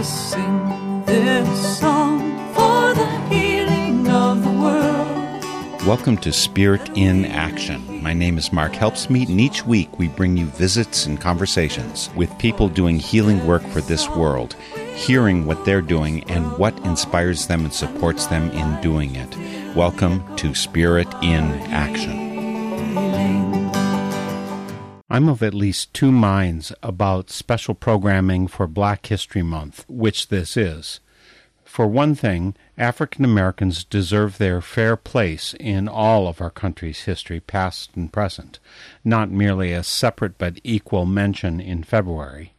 to sing this song for the healing of the world. Welcome to Spirit in Action. My name is Mark Helpsmeet, and each week we bring you visits and conversations with people doing healing work for this world, hearing what they're doing and what inspires them and supports them in doing it. Welcome to Spirit in Action. I'm of at least two minds about special programming for Black History Month, which this is. For one thing, African Americans deserve their fair place in all of our country's history, past and present, not merely a separate but equal mention in February.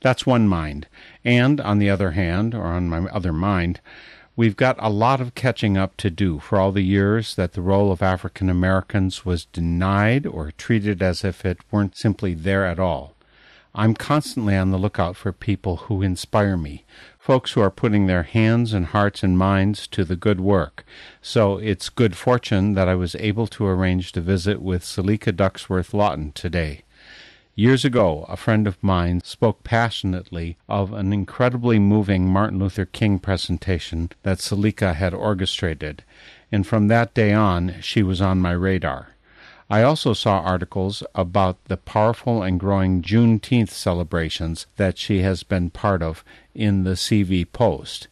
That's one mind. And, on the other hand, or on my other mind, We've got a lot of catching up to do for all the years that the role of African Americans was denied or treated as if it weren't simply there at all. I'm constantly on the lookout for people who inspire me, folks who are putting their hands and hearts and minds to the good work. So it's good fortune that I was able to arrange to visit with Selika Ducksworth Lawton today. Years ago, a friend of mine spoke passionately of an incredibly moving Martin Luther King presentation that Selika had orchestrated, and from that day on, she was on my radar. I also saw articles about the powerful and growing Juneteenth celebrations that she has been part of in the CV Post.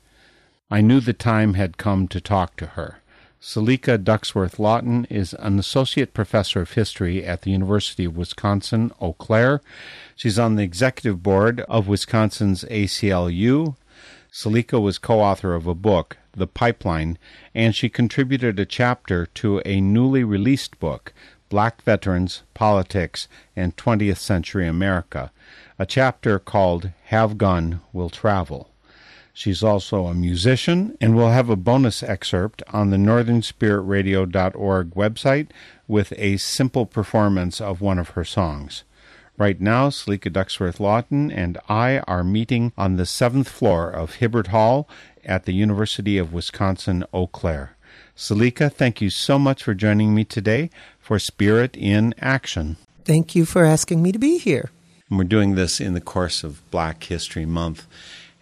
I knew the time had come to talk to her. Selika Ducksworth Lawton is an associate professor of history at the University of Wisconsin Eau Claire. She's on the executive board of Wisconsin's ACLU. Selika was co author of a book, The Pipeline, and she contributed a chapter to a newly released book, Black Veterans, Politics, and 20th Century America, a chapter called Have Gun, Will Travel. She's also a musician, and we'll have a bonus excerpt on the northernspiritradio.org website with a simple performance of one of her songs. Right now, Selika Ducksworth Lawton and I are meeting on the seventh floor of Hibbard Hall at the University of Wisconsin Eau Claire. Selika, thank you so much for joining me today for Spirit in Action. Thank you for asking me to be here. And we're doing this in the course of Black History Month.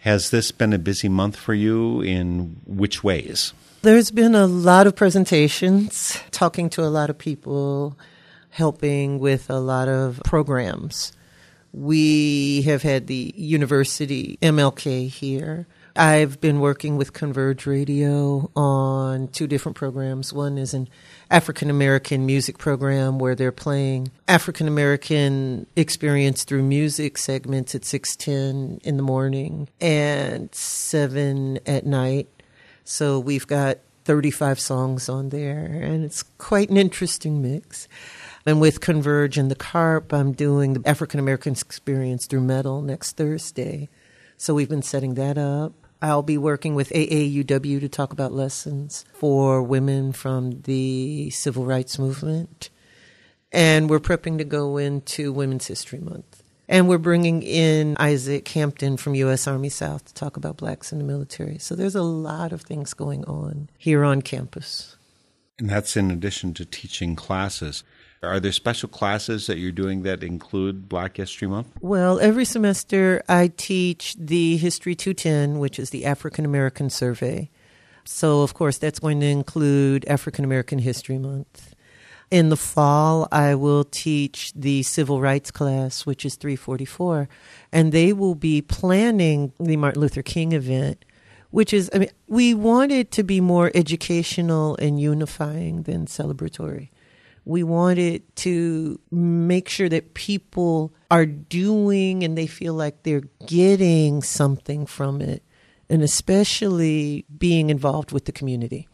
Has this been a busy month for you in which ways? There's been a lot of presentations, talking to a lot of people, helping with a lot of programs. We have had the university MLK here. I've been working with Converge Radio on two different programs. One is an African American music program where they're playing African American experience through music segments at 6:10 in the morning and 7 at night. So we've got 35 songs on there and it's quite an interesting mix. And with Converge and the Carp, I'm doing the African American experience through metal next Thursday. So we've been setting that up. I'll be working with AAUW to talk about lessons for women from the civil rights movement. And we're prepping to go into Women's History Month. And we're bringing in Isaac Hampton from U.S. Army South to talk about blacks in the military. So there's a lot of things going on here on campus. And that's in addition to teaching classes. Are there special classes that you're doing that include Black History Month? Well, every semester I teach the History 210, which is the African American Survey. So, of course, that's going to include African American History Month. In the fall, I will teach the Civil Rights class, which is 344, and they will be planning the Martin Luther King event, which is, I mean, we want it to be more educational and unifying than celebratory. We wanted to make sure that people are doing and they feel like they're getting something from it, and especially being involved with the community.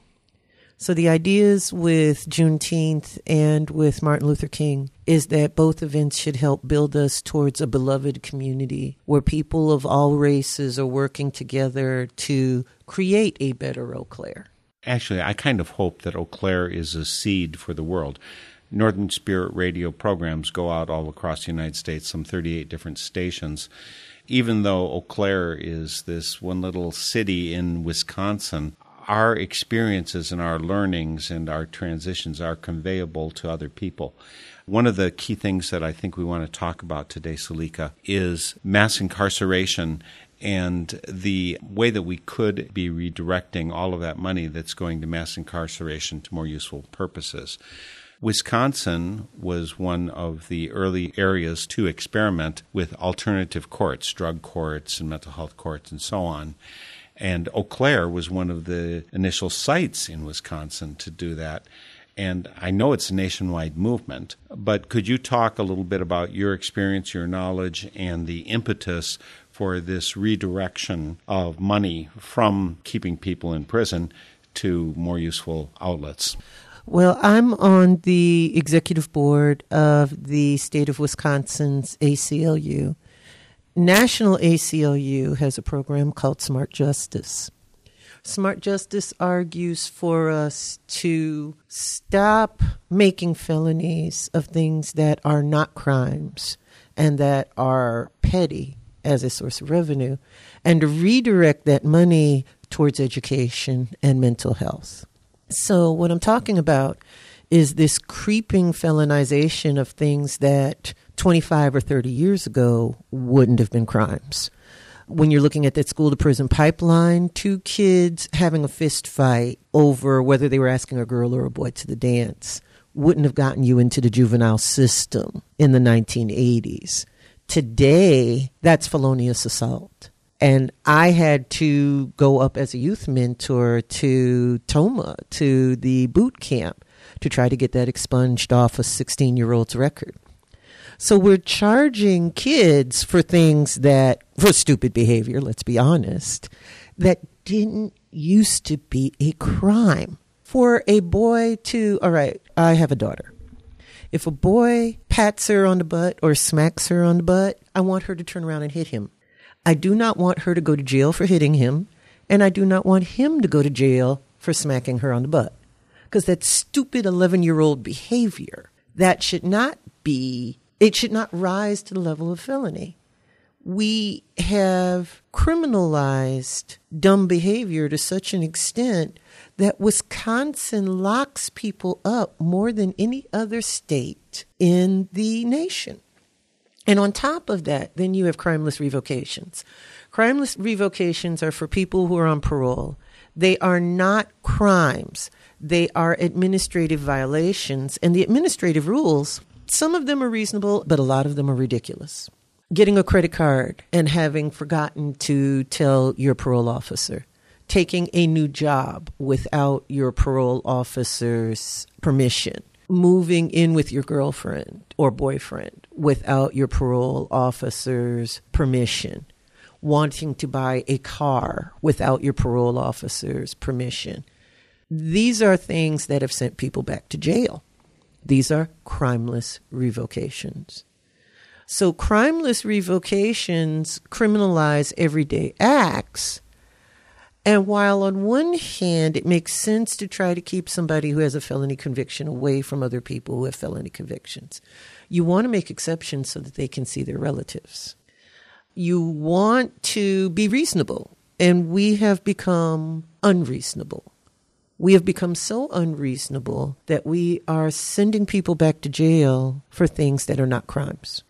So the ideas with Juneteenth and with Martin Luther King is that both events should help build us towards a beloved community where people of all races are working together to create a better Eau Claire. Actually, I kind of hope that Eau Claire is a seed for the world. Northern Spirit radio programs go out all across the United States, some 38 different stations. Even though Eau Claire is this one little city in Wisconsin, our experiences and our learnings and our transitions are conveyable to other people. One of the key things that I think we want to talk about today, Selika, is mass incarceration and the way that we could be redirecting all of that money that's going to mass incarceration to more useful purposes. Wisconsin was one of the early areas to experiment with alternative courts, drug courts and mental health courts, and so on. And Eau Claire was one of the initial sites in Wisconsin to do that. And I know it's a nationwide movement, but could you talk a little bit about your experience, your knowledge, and the impetus for this redirection of money from keeping people in prison to more useful outlets? Well, I'm on the executive board of the state of Wisconsin's ACLU. National ACLU has a program called Smart Justice. Smart Justice argues for us to stop making felonies of things that are not crimes and that are petty as a source of revenue and to redirect that money towards education and mental health. So, what I'm talking about is this creeping felonization of things that 25 or 30 years ago wouldn't have been crimes when you're looking at that school to prison pipeline, two kids having a fist fight over whether they were asking a girl or a boy to the dance wouldn't have gotten you into the juvenile system in the 1980s. Today, that's felonious assault. And I had to go up as a youth mentor to Tomah, to the boot camp, to try to get that expunged off a 16 year old's record. So we're charging kids for things that, for stupid behavior, let's be honest, that didn't used to be a crime. For a boy to, all right, I have a daughter. If a boy pats her on the butt or smacks her on the butt, I want her to turn around and hit him. I do not want her to go to jail for hitting him, and I do not want him to go to jail for smacking her on the butt. Because that stupid 11 year old behavior. That should not be it should not rise to the level of felony. We have criminalized dumb behavior to such an extent that Wisconsin locks people up more than any other state in the nation. And on top of that, then you have crimeless revocations. Crimeless revocations are for people who are on parole. They are not crimes. They are administrative violations. And the administrative rules some of them are reasonable, but a lot of them are ridiculous. Getting a credit card and having forgotten to tell your parole officer. Taking a new job without your parole officer's permission. Moving in with your girlfriend or boyfriend without your parole officer's permission. Wanting to buy a car without your parole officer's permission. These are things that have sent people back to jail. These are crimeless revocations. So, crimeless revocations criminalize everyday acts. And while on one hand, it makes sense to try to keep somebody who has a felony conviction away from other people who have felony convictions, you want to make exceptions so that they can see their relatives. You want to be reasonable, and we have become unreasonable we have become so unreasonable that we are sending people back to jail for things that are not crimes.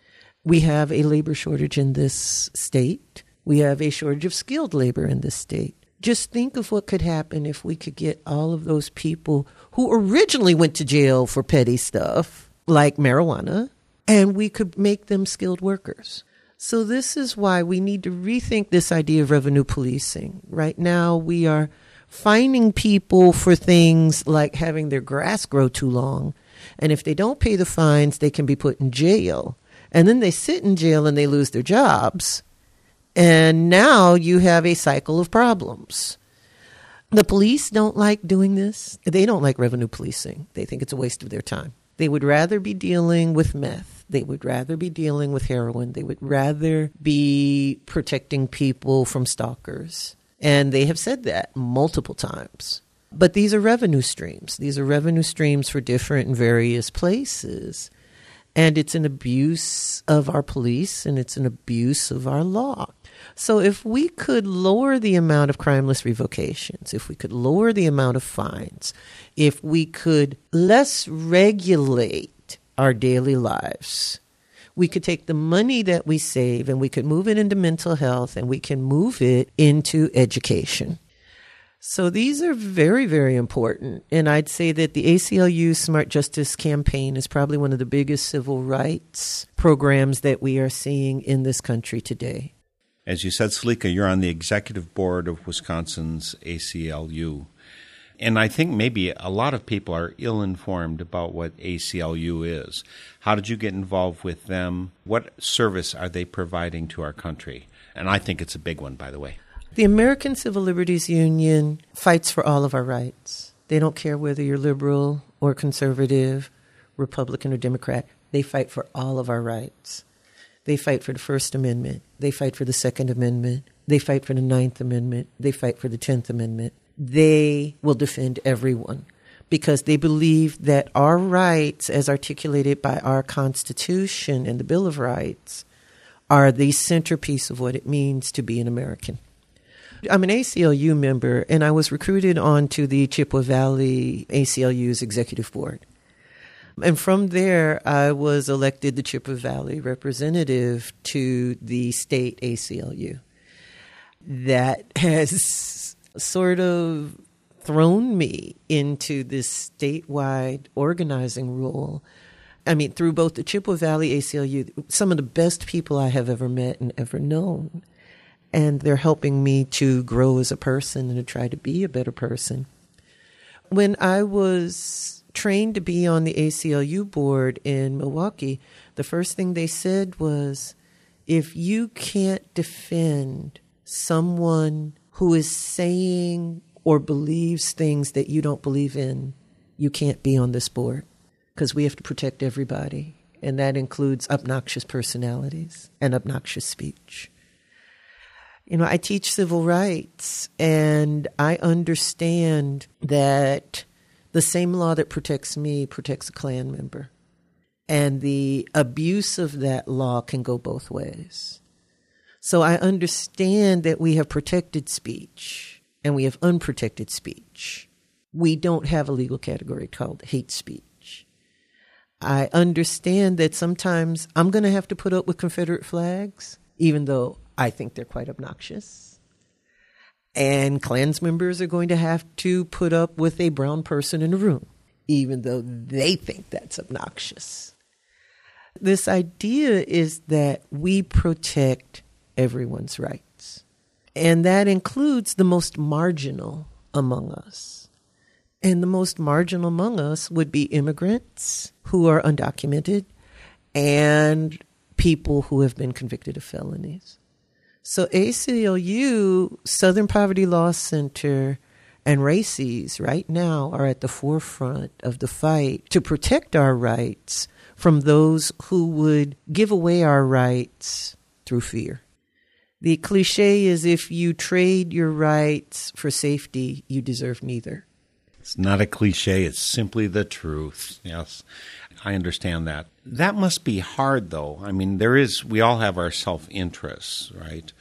We have a labor shortage in this state. We have a shortage of skilled labor in this state. Just think of what could happen if we could get all of those people who originally went to jail for petty stuff, like marijuana, and we could make them skilled workers. So, this is why we need to rethink this idea of revenue policing. Right now, we are finding people for things like having their grass grow too long. And if they don't pay the fines, they can be put in jail. And then they sit in jail and they lose their jobs. And now you have a cycle of problems. The police don't like doing this. They don't like revenue policing. They think it's a waste of their time. They would rather be dealing with meth. They would rather be dealing with heroin. They would rather be protecting people from stalkers. And they have said that multiple times. But these are revenue streams. These are revenue streams for different and various places. And it's an abuse of our police and it's an abuse of our law. So if we could lower the amount of crimeless revocations, if we could lower the amount of fines, if we could less regulate our daily lives, We could take the money that we save and we could move it into mental health and we can move it into education. So these are very, very important. And I'd say that the ACLU Smart Justice Campaign is probably one of the biggest civil rights programs that we are seeing in this country today. As you said, Selika, you're on the executive board of Wisconsin's ACLU. And I think maybe a lot of people are ill informed about what ACLU is. How did you get involved with them? What service are they providing to our country? And I think it's a big one, by the way. The American Civil Liberties Union fights for all of our rights. They don't care whether you're liberal or conservative, Republican or Democrat. They fight for all of our rights. They fight for the First Amendment. They fight for the Second Amendment. They fight for the Ninth Amendment. They fight for the Tenth Amendment they will defend everyone because they believe that our rights, as articulated by our Constitution and the Bill of Rights, are the centerpiece of what it means to be an American. I'm an ACLU member, and I was recruited onto the Chippewa Valley ACLU's executive board. And from there, I was elected the Chippewa Valley representative to the state ACLU. That has sort of thrown me into this statewide organizing role. I mean, through both the Chippewa Valley ACLU, some of the best people I have ever met and ever known. And they're helping me to grow as a person and to try to be a better person. When I was trained to be on the ACLU board in Milwaukee, the first thing they said was if you can't defend someone who is saying or believes things that you don't believe in, you can't be on this board because we have to protect everybody. And that includes obnoxious personalities and obnoxious speech. You know, I teach civil rights and I understand that the same law that protects me protects a Klan member. And the abuse of that law can go both ways. So I understand that we have protected speech and we have unprotected speech. We don't have a legal category called hate speech. I understand that sometimes I'm going to have to put up with Confederate flags, even though I think they're quite obnoxious. And Klans members are going to have to put up with a brown person in a room, even though they think that's obnoxious. This idea is that we protect everyone's rights. And that includes the most marginal among us. And the most marginal among us would be immigrants who are undocumented and people who have been convicted of felonies. So ACLU, Southern Poverty Law Center, and RACES right now are at the forefront of the fight to protect our rights from those who would give away our rights through fear. The cliche is if you trade your rights for safety, you deserve neither. It's not a cliche, it's simply the truth. Yes, I understand that. That must be hard, though. I mean, there is, we all have our self interests, right?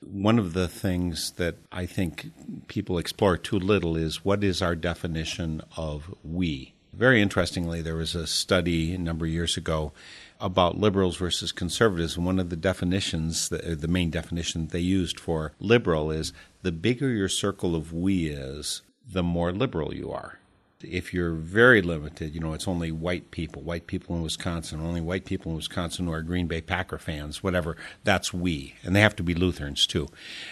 One of the things that I think people explore too little is what is our definition of we? Very interestingly, there was a study a number of years ago about liberals versus conservatives. One of the definitions, the, uh, the main definition they used for liberal is the bigger your circle of we is, the more liberal you are. If you're very limited, you know, it's only white people, white people in Wisconsin, only white people in Wisconsin who are Green Bay Packer fans, whatever, that's we. And they have to be Lutherans too.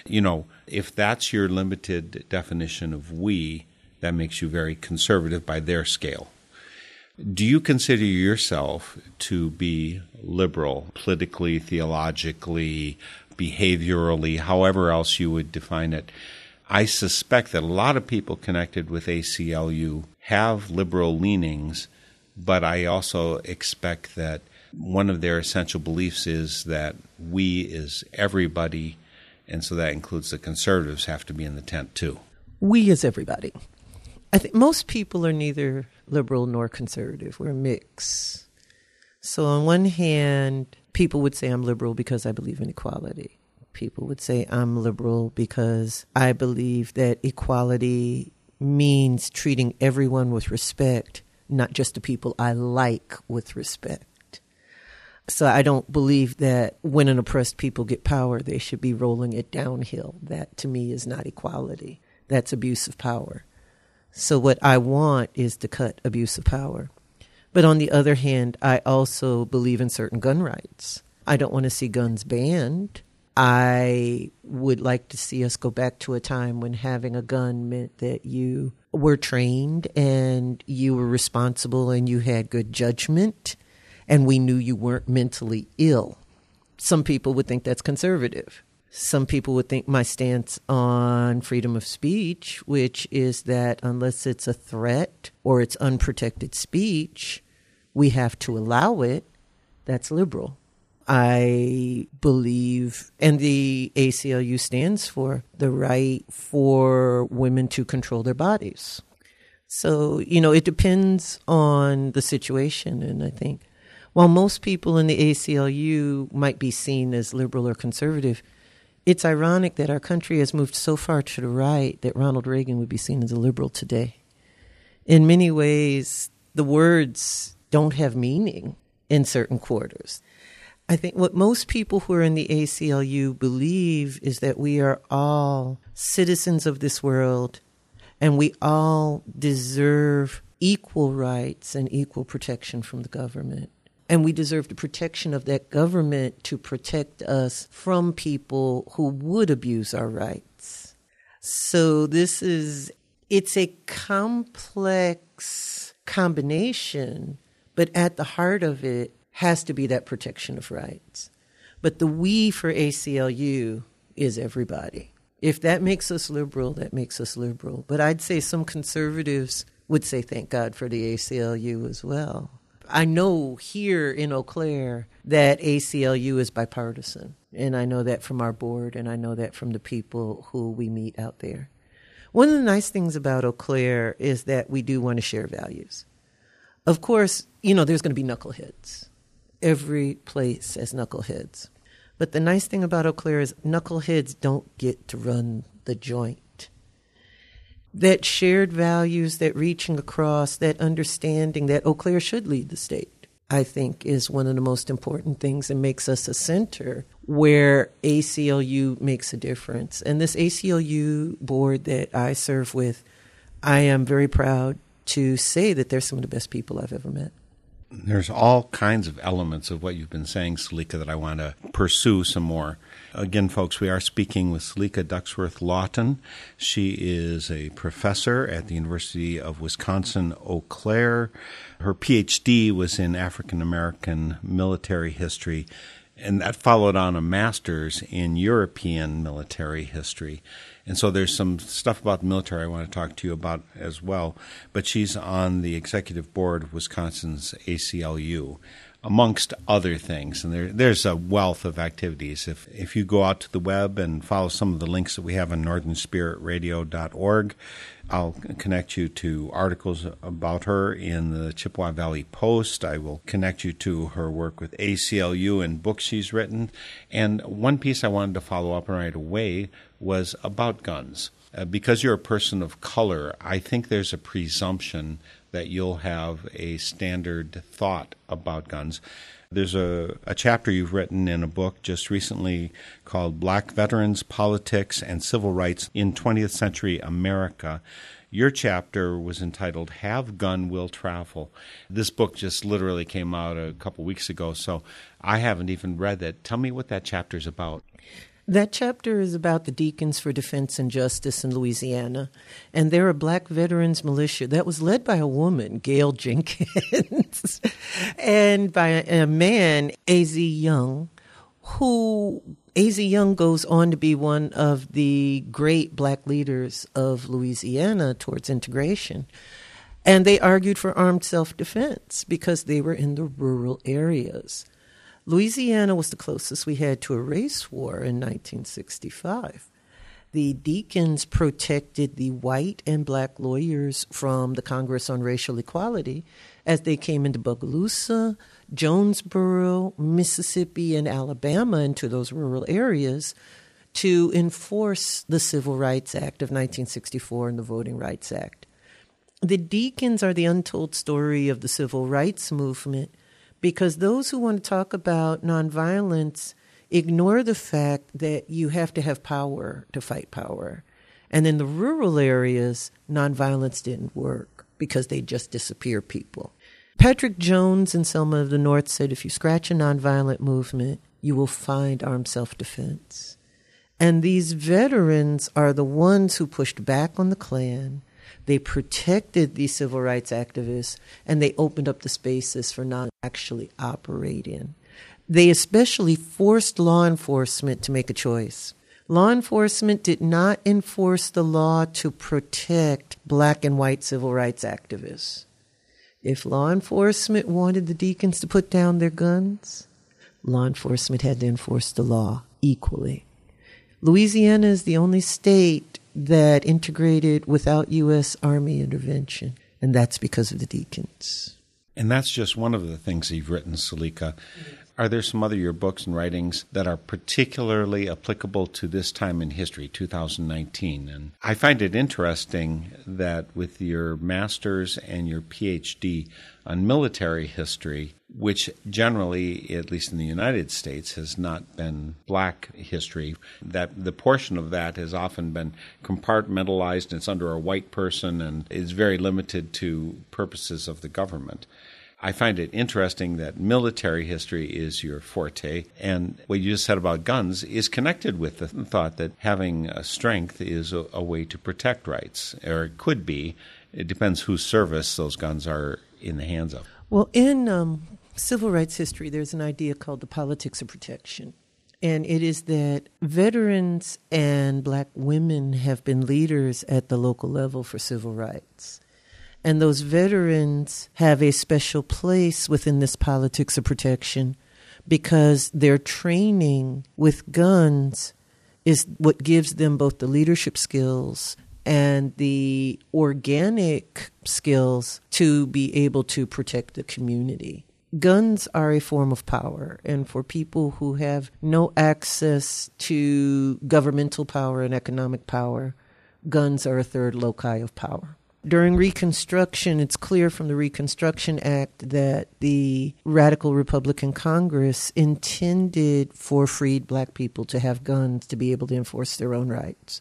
You know, if that's your limited definition of we, that makes you very conservative by their scale. Do you consider yourself to be liberal, politically, theologically, behaviorally, however else you would define it? I suspect that a lot of people connected with ACLU have liberal leanings, but I also expect that one of their essential beliefs is that we is everybody, and so that includes the conservatives have to be in the tent too. We is everybody. I think most people are neither liberal nor conservative. We're a mix. So, on one hand, people would say I'm liberal because I believe in equality. People would say I'm liberal because I believe that equality means treating everyone with respect, not just the people I like with respect. So I don't believe that when an oppressed people get power, they should be rolling it downhill. That to me is not equality. That's abuse of power. So what I want is to cut abuse of power. But on the other hand, I also believe in certain gun rights. I don't want to see guns banned. I would like to see us go back to a time when having a gun meant that you were trained and you were responsible and you had good judgment and we knew you weren't mentally ill. Some people would think that's conservative. Some people would think my stance on freedom of speech, which is that unless it's a threat or it's unprotected speech, we have to allow it, that's liberal. I believe, and the ACLU stands for the right for women to control their bodies. So, you know, it depends on the situation. And I think while most people in the ACLU might be seen as liberal or conservative, it's ironic that our country has moved so far to the right that Ronald Reagan would be seen as a liberal today. In many ways, the words don't have meaning in certain quarters. I think what most people who are in the ACLU believe is that we are all citizens of this world and we all deserve equal rights and equal protection from the government. And we deserve the protection of that government to protect us from people who would abuse our rights. So this is, it's a complex combination, but at the heart of it has to be that protection of rights. But the we for ACLU is everybody. If that makes us liberal, that makes us liberal. But I'd say some conservatives would say thank God for the ACLU as well. I know here in Eau Claire that ACLU is bipartisan, and I know that from our board, and I know that from the people who we meet out there. One of the nice things about Eau Claire is that we do want to share values. Of course, you know, there's going to be knuckleheads every place as knuckleheads. But the nice thing about Eau Claire is knuckleheads don't get to run the joint. That shared values, that reaching across, that understanding that Eau Claire should lead the state, I think is one of the most important things and makes us a center where ACLU makes a difference. And this ACLU board that I serve with, I am very proud to say that they're some of the best people I've ever met there's all kinds of elements of what you've been saying, Selika, that I want to pursue some more. Again, folks, we are speaking with Selika Ducksworth Lawton. She is a professor at the University of Wisconsin Eau Claire. Her PhD was in African American military history, and that followed on a master's in European military history. And so there's some stuff about the military I want to talk to you about as well. But she's on the executive board of Wisconsin's ACLU, amongst other things. And there, there's a wealth of activities. If, if you go out to the web and follow some of the links that we have on northernspiritradio.org, I'll connect you to articles about her in the Chippewa Valley Post. I will connect you to her work with ACLU and books she's written. And one piece I wanted to follow up right away was about guns. Uh, because you're a person of color, I think there's a presumption that you'll have a standard thought about guns. There's a, a chapter you've written in a book just recently called Black Veterans, Politics, and Civil Rights in 20th Century America. Your chapter was entitled Have Gun Will Travel. This book just literally came out a couple weeks ago, so I haven't even read it. Tell me what that chapter is about. That chapter is about the Deacons for Defense and Justice in Louisiana. And they're a black veterans militia that was led by a woman, Gail Jenkins, and by a man, A.Z. Young, who A.Z. Young goes on to be one of the great black leaders of Louisiana towards integration. And they argued for armed self defense because they were in the rural areas. Louisiana was the closest we had to a race war in 1965. The deacons protected the white and black lawyers from the Congress on Racial Equality as they came into Bogalusa, Jonesboro, Mississippi, and Alabama into those rural areas to enforce the Civil Rights Act of 1964 and the Voting Rights Act. The deacons are the untold story of the civil rights movement Because those who want to talk about nonviolence ignore the fact that you have to have power to fight power. And in the rural areas, nonviolence didn't work because they just disappear people. Patrick Jones in Selma of the North said if you scratch a nonviolent movement, you will find armed self defense. And these veterans are the ones who pushed back on the Klan. They protected these civil rights activists and they opened up the spaces for non actually operate in. They especially forced law enforcement to make a choice. Law enforcement did not enforce the law to protect black and white civil rights activists. If law enforcement wanted the deacons to put down their guns, law enforcement had to enforce the law equally. Louisiana is the only state that integrated without U.S. Army intervention, and that's because of the deacons. And that's just one of the things you've written, Selika. Are there some other your books and writings that are particularly applicable to this time in history, 2019? And I find it interesting that with your master's and your PhD on military history, which generally, at least in the United States, has not been black history, that the portion of that has often been compartmentalized it's under a white person and is very limited to purposes of the government. I find it interesting that military history is your forte, and what you just said about guns is connected with the thought that having strength is a, a way to protect rights, or it could be. It depends whose service those guns are in the hands of. Well, in um, civil rights history, there's an idea called the politics of protection. And it is that veterans and black women have been leaders at the local level for civil rights. And those veterans have a special place within this politics of protection because their training with guns is what gives them both the leadership skills and the organic skills to be able to protect the community. Guns are a form of power, and for people who have no access to governmental power and economic power, guns are a third loci of power. During Reconstruction, it's clear from the Reconstruction Act that the radical Republican Congress intended for freed black people to have guns to be able to enforce their own rights.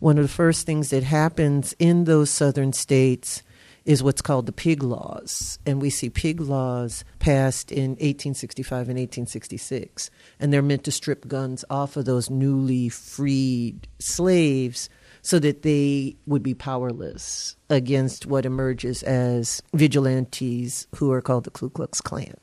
One of the first things that happens in those southern states is what's called the pig laws. And we see pig laws passed in 1865 and 1866. And they're meant to strip guns off of those newly freed slaves so that they would be powerless against what emerges as vigilantes who are called the Ku Klux Klan.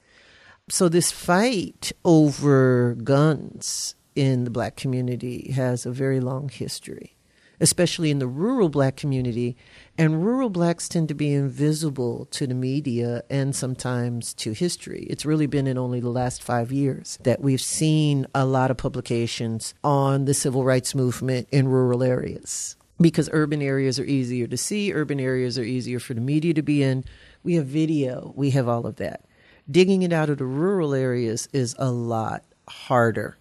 So, this fight over guns in the black community has a very long history, especially in the rural black community. And rural blacks tend to be invisible to the media and sometimes to history. It's really been in only the last five years that we've seen a lot of publications on the civil rights movement in rural areas because urban areas are easier to see, urban areas are easier for the media to be in. We have video, we have all of that. Digging it out of the rural areas is a lot harder.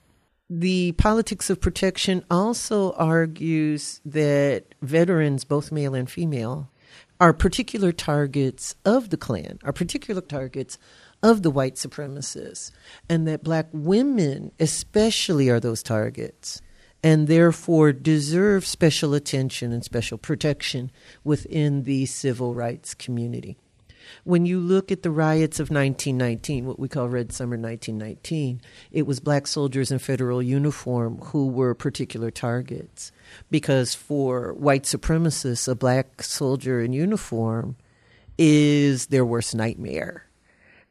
The politics of protection also argues that veterans, both male and female, are particular targets of the Klan, are particular targets of the white supremacists, and that black women, especially, are those targets and therefore deserve special attention and special protection within the civil rights community. When you look at the riots of 1919, what we call Red Summer 1919, it was black soldiers in federal uniform who were particular targets. Because for white supremacists, a black soldier in uniform is their worst nightmare.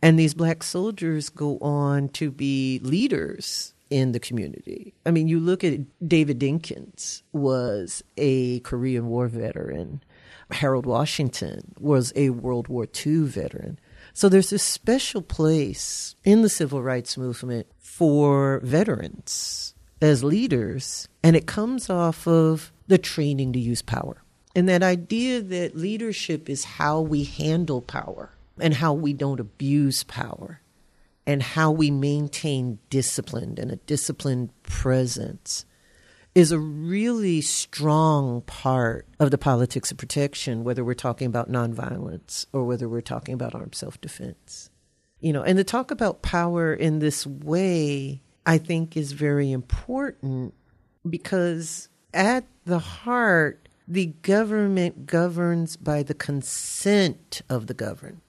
And these black soldiers go on to be leaders in the community. I mean, you look at David Dinkins was a Korean War veteran. Harold Washington was a World War II veteran. So there's this special place in the civil rights movement for veterans as leaders, and it comes off of the training to use power. And that idea that leadership is how we handle power and how we don't abuse power and how we maintain discipline and a disciplined presence is a really strong part of the politics of protection, whether we're talking about nonviolence or whether we're talking about armed self defense. You know, and to talk about power in this way, I think is very important because at the heart, the government governs by the consent of the governed.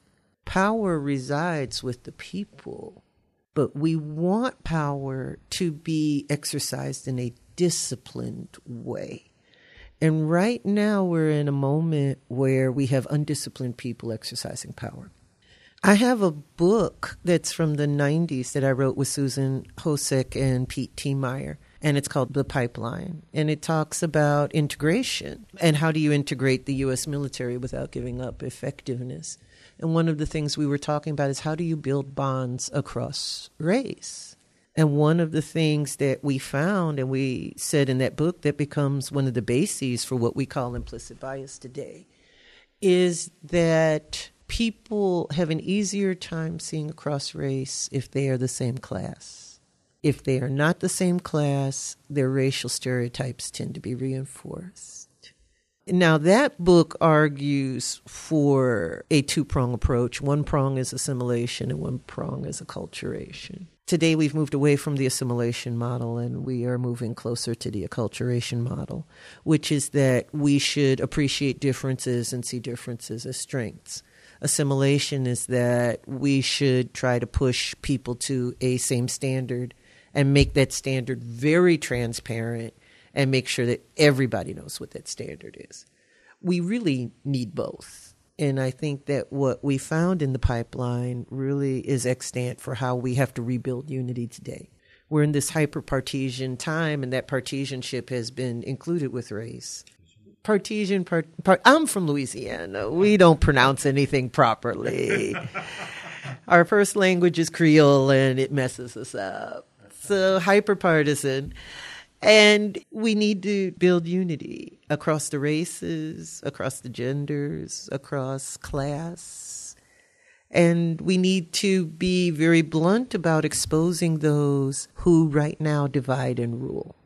Power resides with the people, but we want power to be exercised in a disciplined way. And right now, we're in a moment where we have undisciplined people exercising power. I have a book that's from the 90s that I wrote with Susan Hosek and Pete T. Meyer, and it's called The Pipeline. And it talks about integration and how do you integrate the U.S. military without giving up effectiveness. And one of the things we were talking about is how do you build bonds across race? And one of the things that we found, and we said in that book that becomes one of the bases for what we call implicit bias today, is that people have an easier time seeing across race if they are the same class. If they are not the same class, their racial stereotypes tend to be reinforced. Now, that book argues for a two prong approach. One prong is assimilation, and one prong is acculturation. Today, we've moved away from the assimilation model and we are moving closer to the acculturation model, which is that we should appreciate differences and see differences as strengths assimilation is that we should try to push people to a same standard and make that standard very transparent and make sure that everybody knows what that standard is. We really need both. And I think that what we found in the pipeline really is extant for how we have to rebuild unity today. We're in this hyper partisan time, and that partisanship has been included with race. Partesian part, part, I'm from Louisiana. We don't pronounce anything properly. Our first language is Creole and it messes us up. So hyper partisan. And we need to build unity across the races, across the genders, across class. And we need to be very blunt about exposing those who right now divide and rule.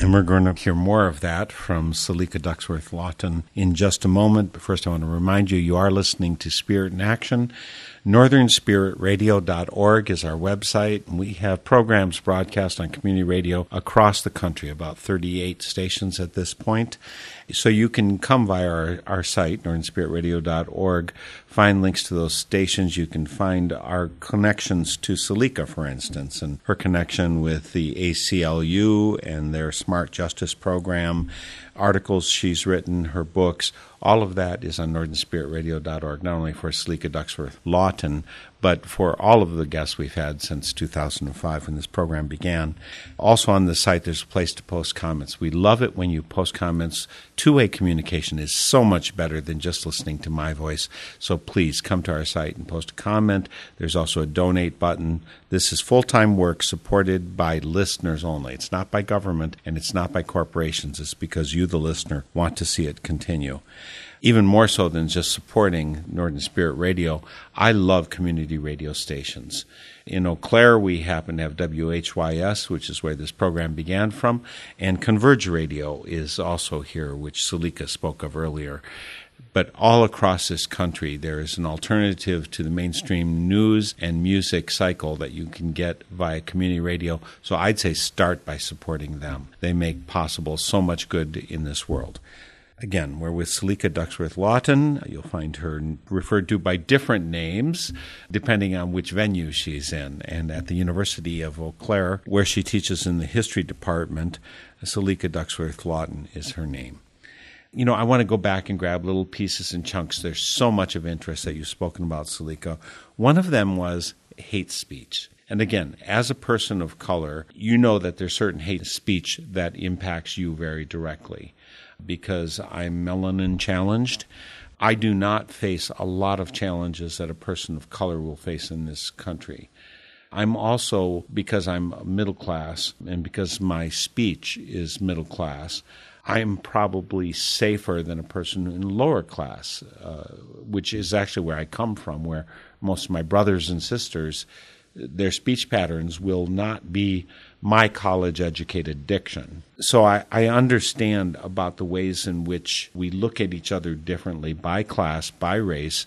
And we're going to hear more of that from Selika Ducksworth Lawton in just a moment. But first, I want to remind you you are listening to Spirit in Action. NorthernSpiritRadio.org is our website. We have programs broadcast on community radio across the country, about 38 stations at this point. So you can come via our, our site, NorthernSpiritRadio.org, find links to those stations. You can find our connections to Selika, for instance, and her connection with the ACLU and their Smart Justice program articles she's written, her books, all of that is on northernspiritradio.org, not only for Selika Ducksworth Lawton, but for all of the guests we've had since 2005 when this program began. Also on the site, there's a place to post comments. We love it when you post comments. Two way communication is so much better than just listening to my voice. So please come to our site and post a comment. There's also a donate button. This is full time work supported by listeners only. It's not by government and it's not by corporations. It's because you, the listener, want to see it continue even more so than just supporting Northern Spirit Radio, I love community radio stations. In Eau Claire, we happen to have WHYS, which is where this program began from, and Converge Radio is also here, which Selika spoke of earlier. But all across this country, there is an alternative to the mainstream news and music cycle that you can get via community radio. So I'd say start by supporting them. They make possible so much good in this world. Again, we're with Selika Ducksworth Lawton. You'll find her referred to by different names depending on which venue she's in. And at the University of Eau Claire, where she teaches in the history department, Selika Ducksworth Lawton is her name. You know, I want to go back and grab little pieces and chunks. There's so much of interest that you've spoken about, Selika. One of them was hate speech. And again, as a person of color, you know that there's certain hate speech that impacts you very directly because I'm melanin challenged. I do not face a lot of challenges that a person of color will face in this country. I'm also, because I'm middle class and because my speech is middle class, I'm probably safer than a person in lower class, uh, which is actually where I come from, where most of my brothers and sisters, their speech patterns will not be my college educated diction. So I, I, understand about the ways in which we look at each other differently by class, by race,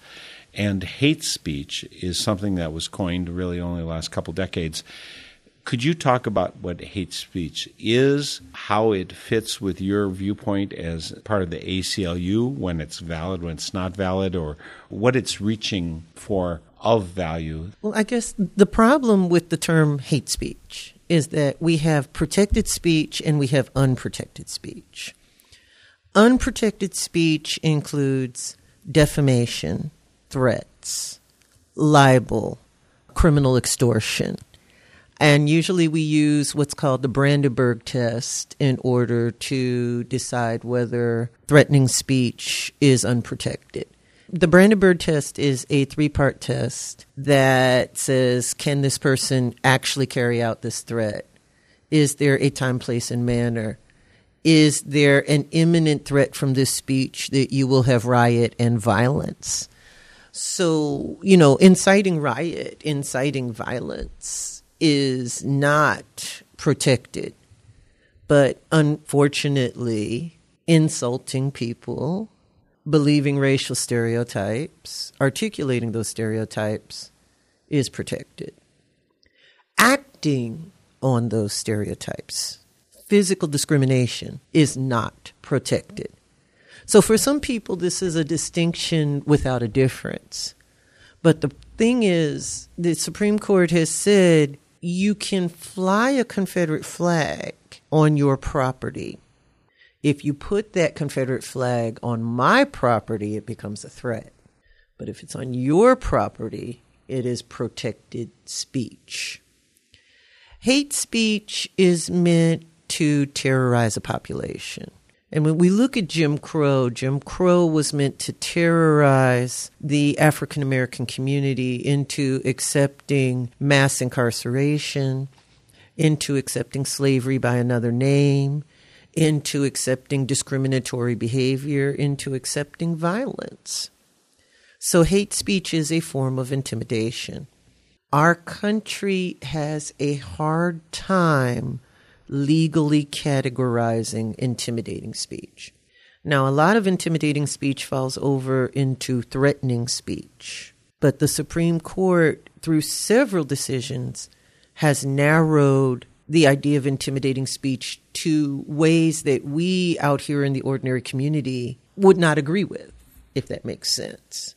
And hate speech is something that was coined really only the last couple decades. Could you talk about what hate speech is, how it fits with your viewpoint as part of the ACLU, when it's valid, when it's not valid, or what it's reaching for of value? Well, I guess the problem with the term hate speech is that we have protected speech and we have unprotected speech. Unprotected speech includes defamation, threats, libel, criminal extortion and usually we use what's called the Brandenburg test in order to decide whether threatening speech is unprotected. The Brandenburg test is a three part test that says can this person actually carry out this threat? Is there a time, place, and manner? Is there an imminent threat from this speech that you will have riot and violence? So, you know, inciting riot, inciting violence is not protected, but unfortunately, insulting people, believing racial stereotypes, articulating those stereotypes is protected. Acting on those stereotypes, physical discrimination is not protected. So for some people, this is a distinction without a difference. But the thing is, the Supreme Court has said you can fly a Confederate flag on your property. If you put that Confederate flag on my property, it becomes a threat. But if it's on your property, it is protected speech. Hate speech is meant to terrorize a population. And when we look at Jim Crow, Jim Crow was meant to terrorize the African American community into accepting mass incarceration, into accepting slavery by another name, into accepting discriminatory behavior, into accepting violence. So, hate speech is a form of intimidation. Our country has a hard time legally categorizing intimidating speech. Now, a lot of intimidating speech falls over into threatening speech, but the Supreme Court, through several decisions, has narrowed the idea of intimidating speech to ways that we out here in the ordinary community would not agree with, if that makes sense.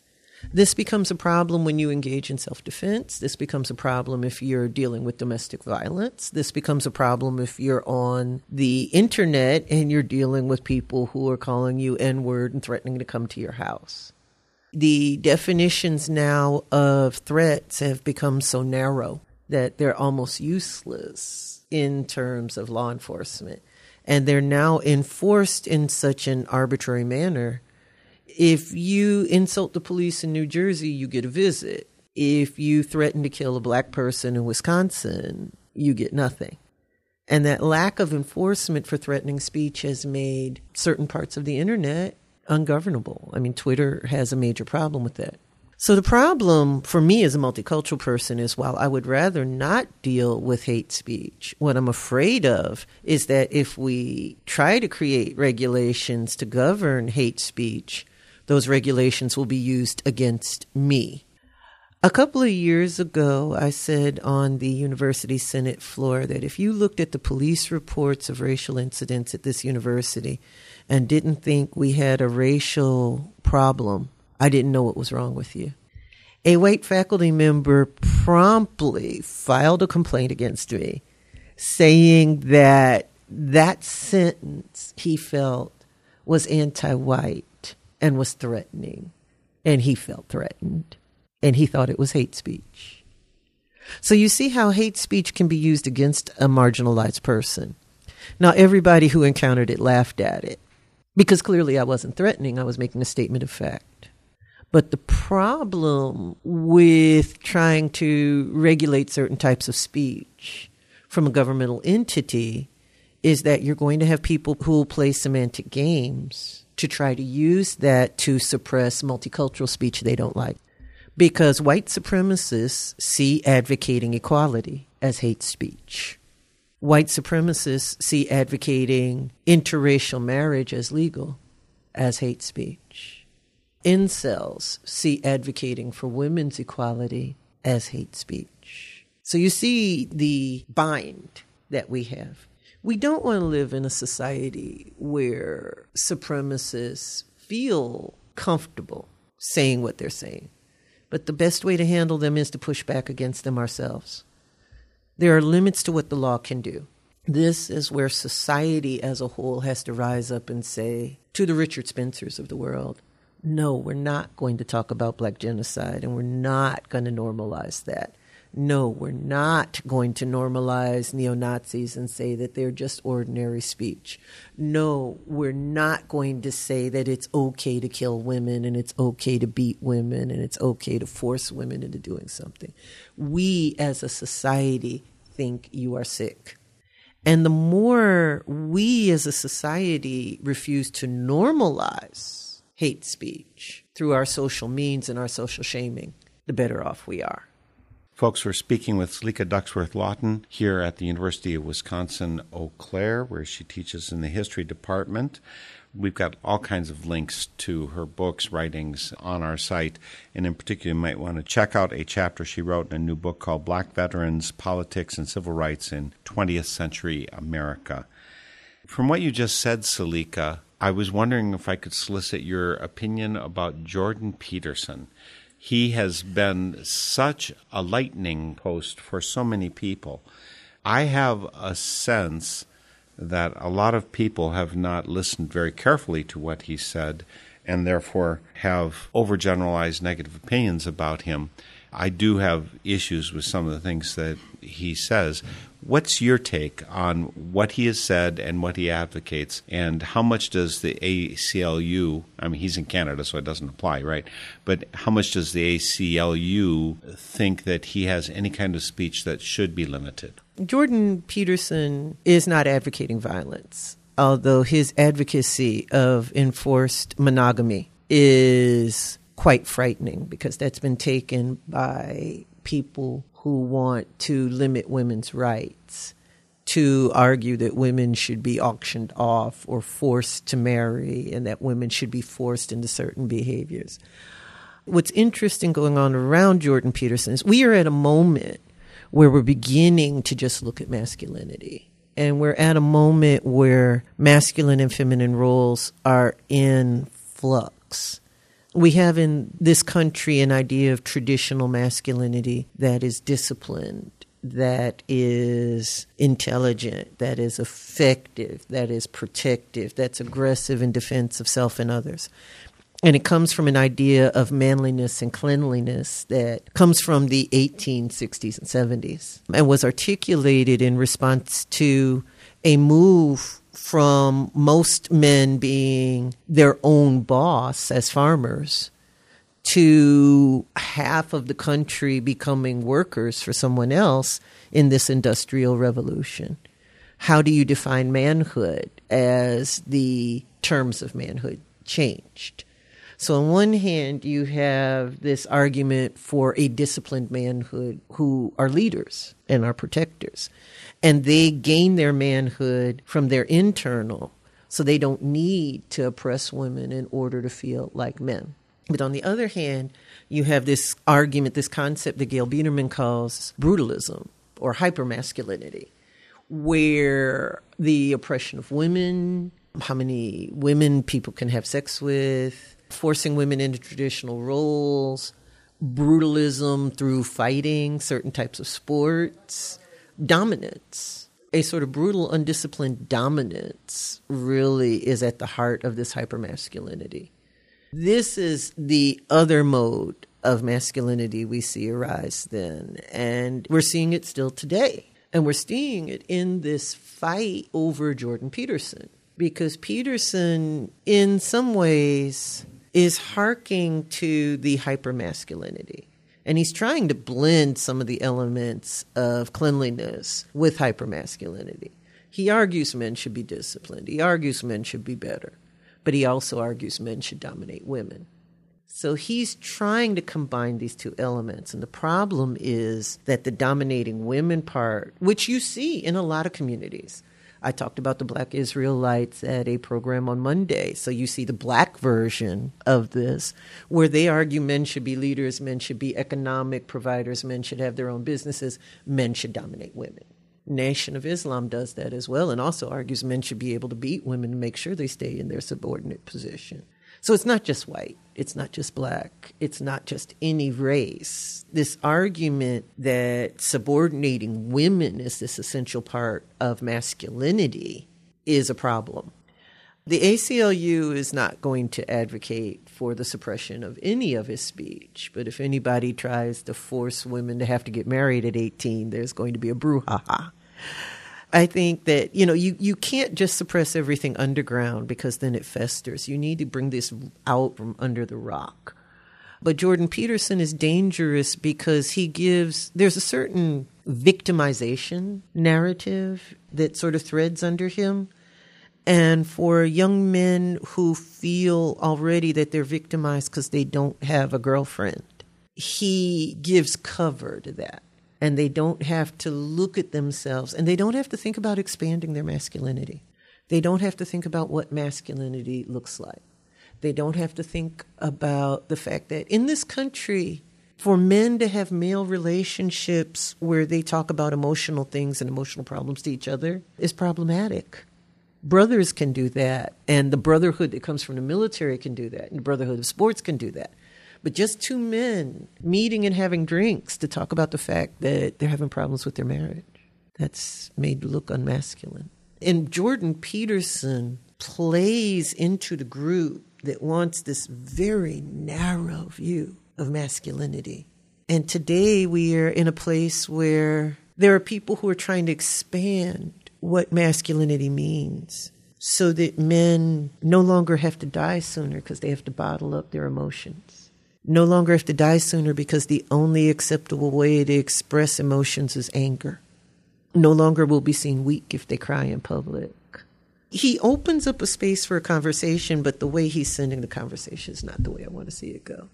This becomes a problem when you engage in self defense. This becomes a problem if you're dealing with domestic violence. This becomes a problem if you're on the internet and you're dealing with people who are calling you N word and threatening to come to your house. The definitions now of threats have become so narrow that they're almost useless in terms of law enforcement. And they're now enforced in such an arbitrary manner if you insult the police in New Jersey, you get a visit. If you threaten to kill a black person in Wisconsin, you get nothing. And that lack of enforcement for threatening speech has made certain parts of the internet ungovernable. I mean, Twitter has a major problem with that. So the problem for me as a multicultural person is while I would rather not deal with hate speech, what I'm afraid of is that if we try to create regulations to govern hate speech, those regulations will be used against me. A couple of years ago, I said on the university senate floor that if you looked at the police reports of racial incidents at this university and didn't think we had a racial problem, I didn't know what was wrong with you. A white faculty member promptly filed a complaint against me saying that that sentence he felt was anti white and was threatening. And he felt threatened. And he thought it was hate speech. So you see how hate speech can be used against a marginalized person. Now, everybody who encountered it laughed at it because clearly I wasn't threatening, I was making a statement of fact. But the problem with trying to regulate certain types of speech from a governmental entity is that you're going to have people who will play semantic games to try to use that to suppress multicultural speech they don't like. Because white supremacists see advocating equality as hate speech. White supremacists see advocating interracial marriage as legal as hate speech. incels see advocating for women's equality as hate speech. So you see the bind that we have. We don't want to live in a society where supremacists feel comfortable saying what they're saying. But the best way to handle them is to push back against them ourselves. There are limits to what the law can do. This is where society as a whole has to rise up and say to the Richard Spencers of the world, no, we're not going to talk about black genocide and we're not going to normalize that. No, we're not going to normalize neo Nazis and say that they're just ordinary speech. No, we're not going to say that it's okay to kill women and it's okay to beat women and it's okay to force women into doing something. We as a society think you are sick. And the more we as a society refuse to normalize hate speech through our social means and our social shaming, the better off we are. Folks, we're speaking with Selika Ducksworth Lawton here at the University of Wisconsin Eau Claire, where she teaches in the history department. We've got all kinds of links to her books, writings on our site, and in particular, you might want to check out a chapter she wrote in a new book called Black Veterans, Politics, and Civil Rights in 20th Century America. From what you just said, Selika, I was wondering if I could solicit your opinion about Jordan Peterson he has been such a lightning post for so many people. I have a sense that a lot of people have not listened very carefully to what he said and therefore have overgeneralized negative opinions about him. I do have issues with some of the things that he says. What's your take on what he has said and what he advocates, and how much does the ACLU? I mean, he's in Canada, so it doesn't apply, right? But how much does the ACLU think that he has any kind of speech that should be limited? Jordan Peterson is not advocating violence, although his advocacy of enforced monogamy is quite frightening because that's been taken by people who want to limit women's rights to argue that women should be auctioned off or forced to marry and that women should be forced into certain behaviors. What's interesting going on around Jordan Peterson is we are at a moment where we're beginning to just look at masculinity. And we're at a moment where masculine and feminine roles are in flux we have in this country an idea of traditional masculinity that is disciplined, that is intelligent, that is effective, that is protective, that's aggressive in defense of self and others. And it comes from an idea of manliness and cleanliness that comes from the 1860s and 70s and was articulated in response to a move from most men being their own boss as farmers to half of the country becoming workers for someone else in this industrial revolution. How do you define manhood as the terms of manhood changed? So, on one hand, you have this argument for a disciplined manhood who are leaders and are protectors and they gain their manhood from their internal so they don't need to oppress women in order to feel like men. But on the other hand, you have this argument, this concept that Gail Bederman calls brutalism or hypermasculinity, where the oppression of women, how many women people can have sex with, forcing women into traditional roles, brutalism through fighting certain types of sports, dominance, a sort of brutal, undisciplined dominance, really is at the heart of this hypermasculinity. This is the other mode of masculinity we see arise then, and we're seeing it still today. And we're seeing it in this fight over Jordan Peterson, because Peterson, in some ways, is harking to the hypermasculinity and he's trying to blend some of the elements of cleanliness with hypermasculinity. He argues men should be disciplined. He argues men should be better. But he also argues men should dominate women. So he's trying to combine these two elements. And the problem is that the dominating women part, which you see in a lot of communities, I talked about the black Israelites at a program on Monday. So you see the black version of this, where they argue men should be leaders, men should be economic providers, men should have their own businesses, men should dominate women. Nation of Islam does that as well and also argues men should be able to beat women and make sure they stay in their subordinate position. So it's not just white, it's not just black, it's not just any race. This argument that subordinating women is this essential part of masculinity is a problem. The ACLU is not going to advocate for the suppression of any of his speech, but if anybody tries to force women to have to get married at 18, there's going to be a brouhaha. I think that you know you you can't just suppress everything underground because then it festers. You need to bring this out from under the rock. But Jordan Peterson is dangerous because he gives there's a certain victimization narrative that sort of threads under him. And for young men who feel already that they're victimized because they don't have a girlfriend, he gives cover to that and they don't have to look at themselves and they don't have to think about expanding their masculinity. They don't have to think about what masculinity looks like. They don't have to think about the fact that in this country, for men to have male relationships where they talk about emotional things and emotional problems to each other is problematic. Brothers can do that, and the brotherhood that comes from the military can do that, and the brotherhood of sports can do that. But just two men meeting and having drinks to talk about the fact that they're having problems with their marriage. That's made look unmasculine. And Jordan Peterson plays into the group that wants this very narrow view of masculinity. And today we are in a place where there are people who are trying to expand what masculinity means so that men no longer have to die sooner because they have to bottle up their emotions no longer have to die sooner because the only acceptable way to express emotions is anger. No longer will be seen weak if they cry in public. He opens up a space for a conversation, but the way he's sending the conversation is not the way I want to see it go.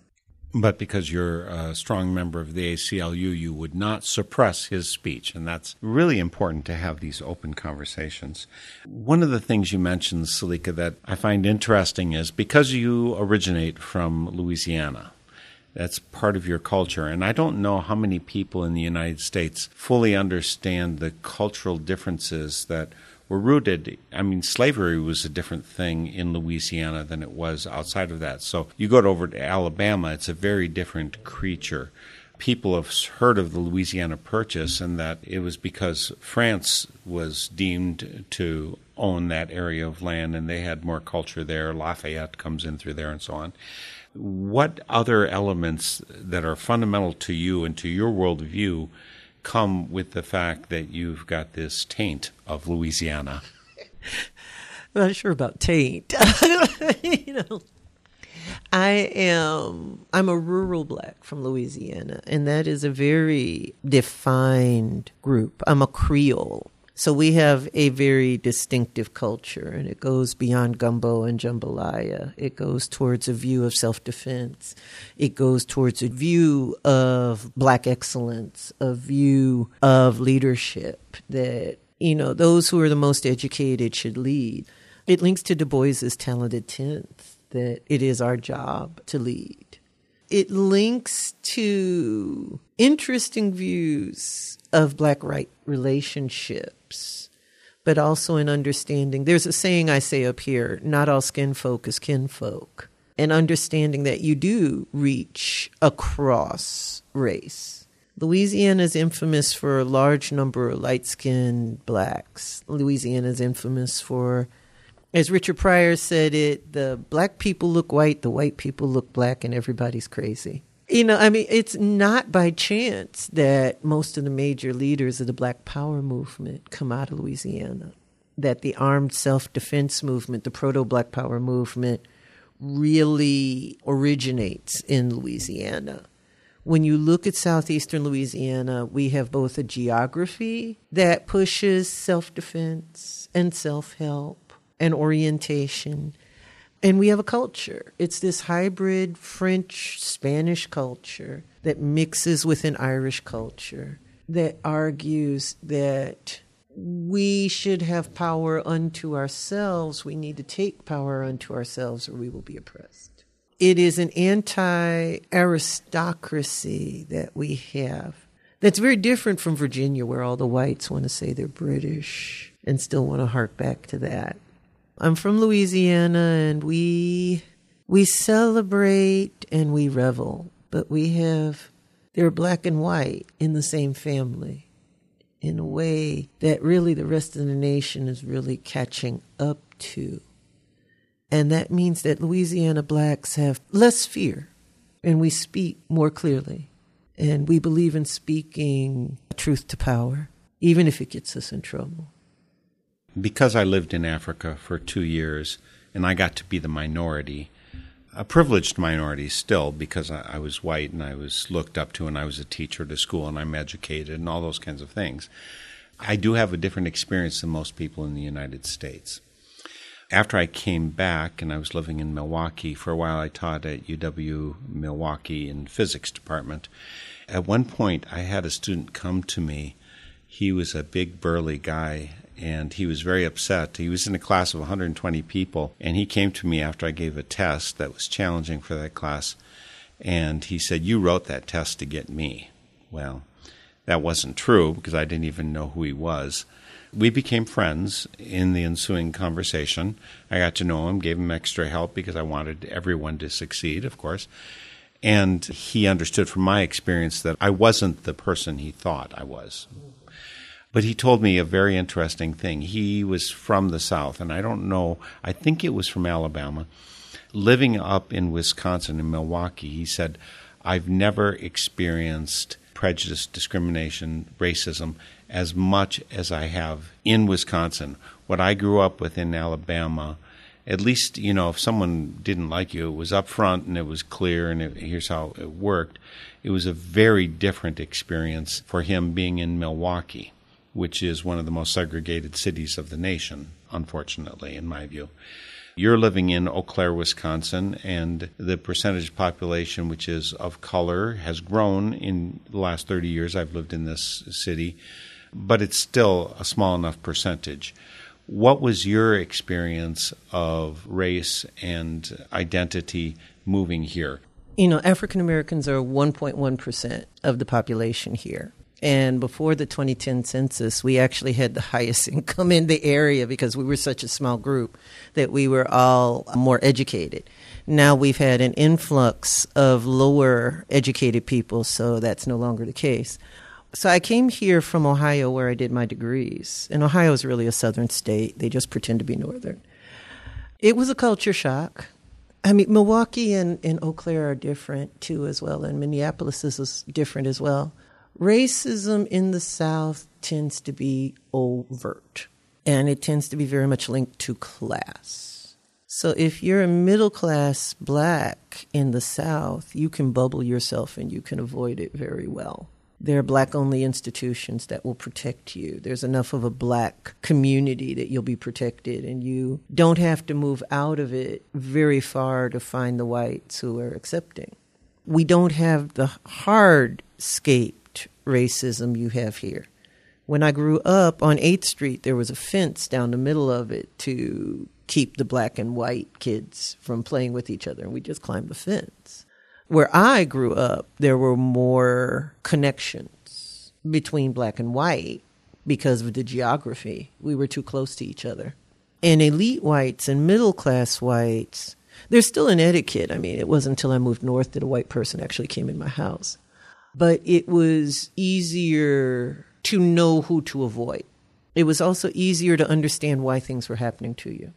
But because you're a strong member of the ACLU, you would not suppress his speech. And that's really important to have these open conversations. One of the things you mentioned, Selika, that I find interesting is because you originate from Louisiana, that's part of your culture. And I don't know how many people in the United States fully understand the cultural differences that were rooted. I mean, slavery was a different thing in Louisiana than it was outside of that. So you go over to Alabama, it's a very different creature. People have heard of the Louisiana Purchase, and that it was because France was deemed to own that area of land and they had more culture there. Lafayette comes in through there and so on what other elements that are fundamental to you and to your worldview come with the fact that you've got this taint of Louisiana? I'm not sure about taint. you know, I am I'm a rural black from Louisiana, and that is a very defined group. I'm a Creole. So we have a very distinctive culture, and it goes beyond gumbo and jambalaya. It goes towards a view of self defense. It goes towards a view of black excellence, a view of leadership that, you know, those who are the most educated should lead. It links to Du Bois's talented tenth that it is our job to lead. It links to interesting views of black right but also in understanding. There's a saying I say up here not all skin folk is kinfolk, and understanding that you do reach across race. Louisiana is infamous for a large number of light skinned blacks. Louisiana is infamous for, as Richard Pryor said it, the black people look white, the white people look black, and everybody's crazy. You know, I mean, it's not by chance that most of the major leaders of the Black Power movement come out of Louisiana, that the armed self defense movement, the proto Black Power movement, really originates in Louisiana. When you look at southeastern Louisiana, we have both a geography that pushes self defense and self help and orientation and we have a culture. It's this hybrid French Spanish culture that mixes with an Irish culture that argues that we should have power unto ourselves. We need to take power unto ourselves or we will be oppressed. It is an anti aristocracy that we have that's very different from Virginia, where all the whites want to say they're British and still want to hark back to that. I'm from Louisiana and we we celebrate and we revel, but we have they're black and white in the same family in a way that really the rest of the nation is really catching up to. And that means that Louisiana blacks have less fear and we speak more clearly. And we believe in speaking truth to power, even if it gets us in trouble. Because I lived in Africa for two years and I got to be the minority, a privileged minority still because I, I, was white and I was looked up to and I was a teacher to school and I'm educated and all those kinds of things. I do have a different experience than most people in the United States. After I came back and I was living in Milwaukee, for a while I taught at UW Milwaukee in physics department. At one point I had a student come to me. He was a big burly guy and he was very upset. He was in a class of 120 people, and he came to me after I gave a test that was challenging for that class, and he said, You wrote that test to get me. Well, that wasn't true because I didn't even know who he was. We became friends in the ensuing conversation. I got to know him, gave him extra help because I wanted everyone to succeed, of course. And he understood from my experience that I wasn't the person he thought I was. But he told me a very interesting thing. He was from the South, and I don't know, I think it was from Alabama. Living up in Wisconsin, in Milwaukee, he said, I've never experienced prejudice, discrimination, racism as much as I have in Wisconsin. What I grew up with in Alabama, at least, you know, if someone didn't like you, it was up front and it was clear and it, here's how it worked. It was a very different experience for him being in Milwaukee which is one of the most segregated cities of the nation, unfortunately, in my view. You're living in Eau Claire, Wisconsin, and the percentage population which is of color has grown in the last 30 years. I've lived in this city, but it's still a small enough percentage. What was your experience of race and identity moving here? You know, African Americans are 1.1% of the population here. And before the 2010 census, we actually had the highest income in the area because we were such a small group that we were all more educated. Now we've had an influx of lower educated people, so that's no longer the case. So I came here from Ohio where I did my degrees. And Ohio is really a southern state, they just pretend to be northern. It was a culture shock. I mean, Milwaukee and, and Eau Claire are different too, as well, and Minneapolis is different as well racism in the South tends to be overt, and it tends to be very much linked to class. So if you're a middle class black in the South, you can bubble yourself and you can avoid it very well. There are black only institutions that will protect you. There's enough of a black community that you'll be protected, and you don't have to move out of it very far to find the whites who are accepting. We don't have the hard scape racism you have here. When I grew up on 8th Street, there was a fence down the middle of it to keep the black and white kids from playing with each other, and we just climbed the fence. Where I grew up, there were more connections between black and white because of the geography. We were too close to each other. And elite whites and middle class whites, there's still an etiquette. I mean, it wasn't until I moved north that a white person actually came in my house but it was easier to know who to avoid. It was also easier to understand why things were happening to you.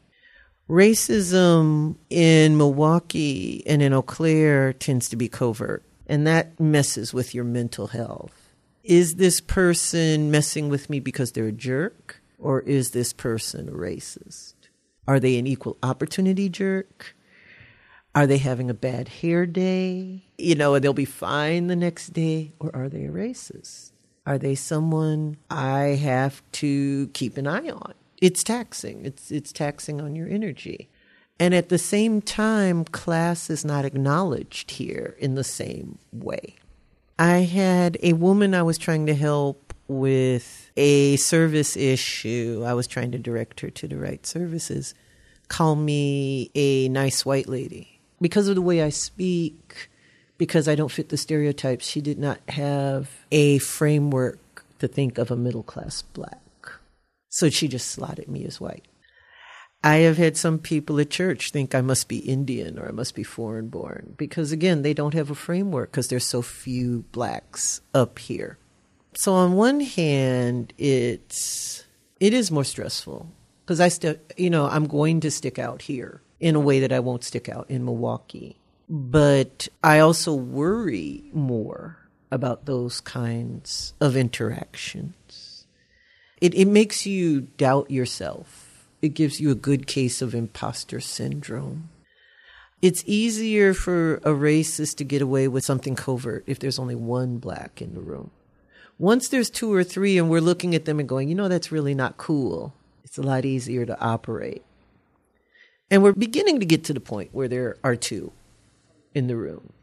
Racism in Milwaukee and in Eau Claire tends to be covert, and that messes with your mental health. Is this person messing with me because they're a jerk, or is this person a racist? Are they an equal opportunity jerk? Are they having a bad hair day? You know, they'll be fine the next day? Or are they a racist? Are they someone I have to keep an eye on? It's taxing. It's it's taxing on your energy. And at the same time, class is not acknowledged here in the same way. I had a woman I was trying to help with a service issue. I was trying to direct her to the right services. Call me a nice white lady. Because of the way I speak, because I don't fit the stereotypes, she did not have a framework to think of a middle class black. So she just slotted me as white. I have had some people at church think I must be Indian or I must be foreign born because, again, they don't have a framework because there's so few blacks up here. So, on one hand, it's it is more stressful because I still, you know, I'm going to stick out here in a way that I won't stick out in Milwaukee. But I also worry more about those kinds of interactions. It, it makes you doubt yourself it gives you a good case of imposter syndrome. It's easier for a racist to get away with something covert if there's only one black in the room. Once there's two or three and we're looking at them and going, you know, that's really not cool, it's a lot easier to operate. And we're beginning to get to the point where there are two in the room.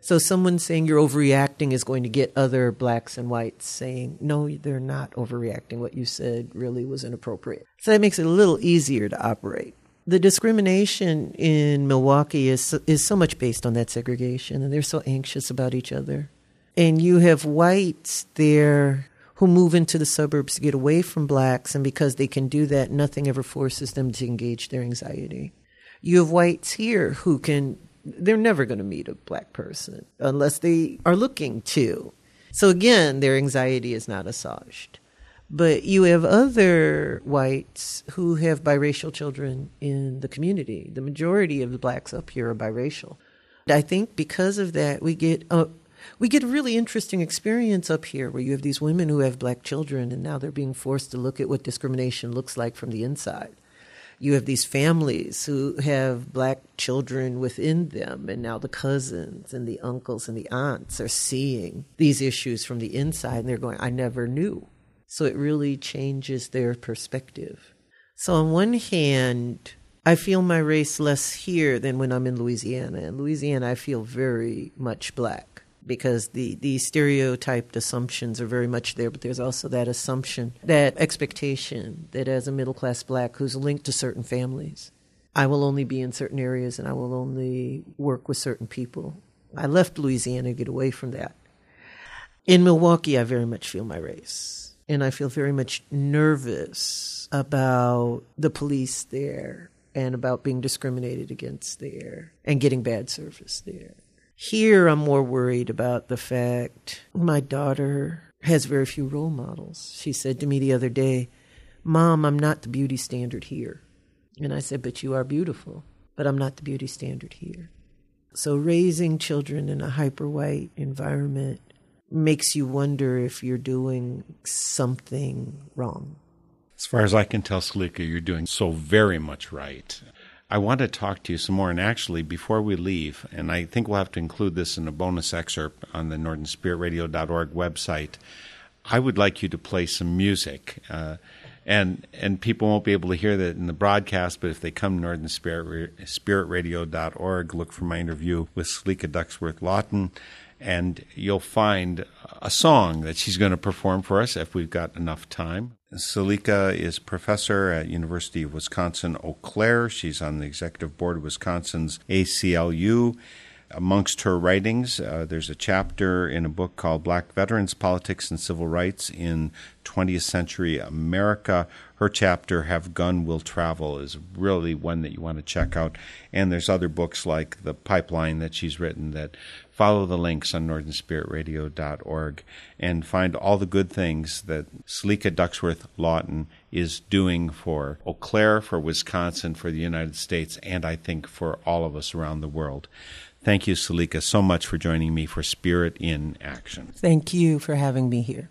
So someone saying you're overreacting is going to get other blacks and whites saying, no, they're not overreacting. What you said really was inappropriate. So that makes it a little easier to operate. The discrimination in Milwaukee is is so much based on that segregation, and they're so anxious about each other. And you have whites there who move into the suburbs to get away from blacks, and because they can do that, nothing ever forces them to engage their anxiety. You have whites here who can they're never going to meet a black person unless they are looking to. So again, their anxiety is not assuaged. But you have other whites who have biracial children in the community. The majority of the blacks up here are biracial. I think because of that, we get a, we get a really interesting experience up here where you have these women who have black children and now they're being forced to look at what discrimination looks like from the inside you have these families who have black children within them, and now the cousins and the uncles and the aunts are seeing these issues from the inside, and they're going, I never knew. So it really changes their perspective. So, on one hand, I feel my race less here than when I'm in Louisiana. In Louisiana, I feel very much black because the, the stereotyped assumptions are very much there, but there's also that assumption, that expectation that as a middle class black who's linked to certain families, I will only be in certain areas and I will only work with certain people. I left Louisiana to get away from that. In Milwaukee, I very much feel my race. And I feel very much nervous about the police there and about being discriminated against there and getting bad service there. Here, I'm more worried about the fact my daughter has very few role models. She said to me the other day, Mom, I'm not the beauty standard here. And I said, But you are beautiful, but I'm not the beauty standard here. So, raising children in a hyper white environment makes you wonder if you're doing something wrong. As far as I can tell, Selika, you're doing so very much right. I want to talk to you some more. And actually, before we leave, and I think we'll have to include this in a bonus excerpt on the northernspiritradio.org website, I would like you to play some music. Uh, and and people won't be able to hear that in the broadcast, but if they come to northernspiritradio.org, look for my interview with Selika Ducksworth Lawton, and you'll find a song that she's going to perform for us if we've got enough time. Selika is professor at University of Wisconsin Eau Claire. She's on the executive board of Wisconsin's ACLU. Amongst her writings, uh, there's a chapter in a book called Black Veterans, Politics and Civil Rights in 20th Century America. Her chapter, Have Gun Will Travel, is really one that you want to check out. And there's other books like The Pipeline that she's written that follow the links on northernspiritradio.org and find all the good things that Selika Ducksworth Lawton is doing for Eau Claire, for Wisconsin, for the United States, and I think for all of us around the world. Thank you, Selika, so much for joining me for Spirit in Action. Thank you for having me here.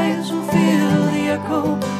lives will feel the echo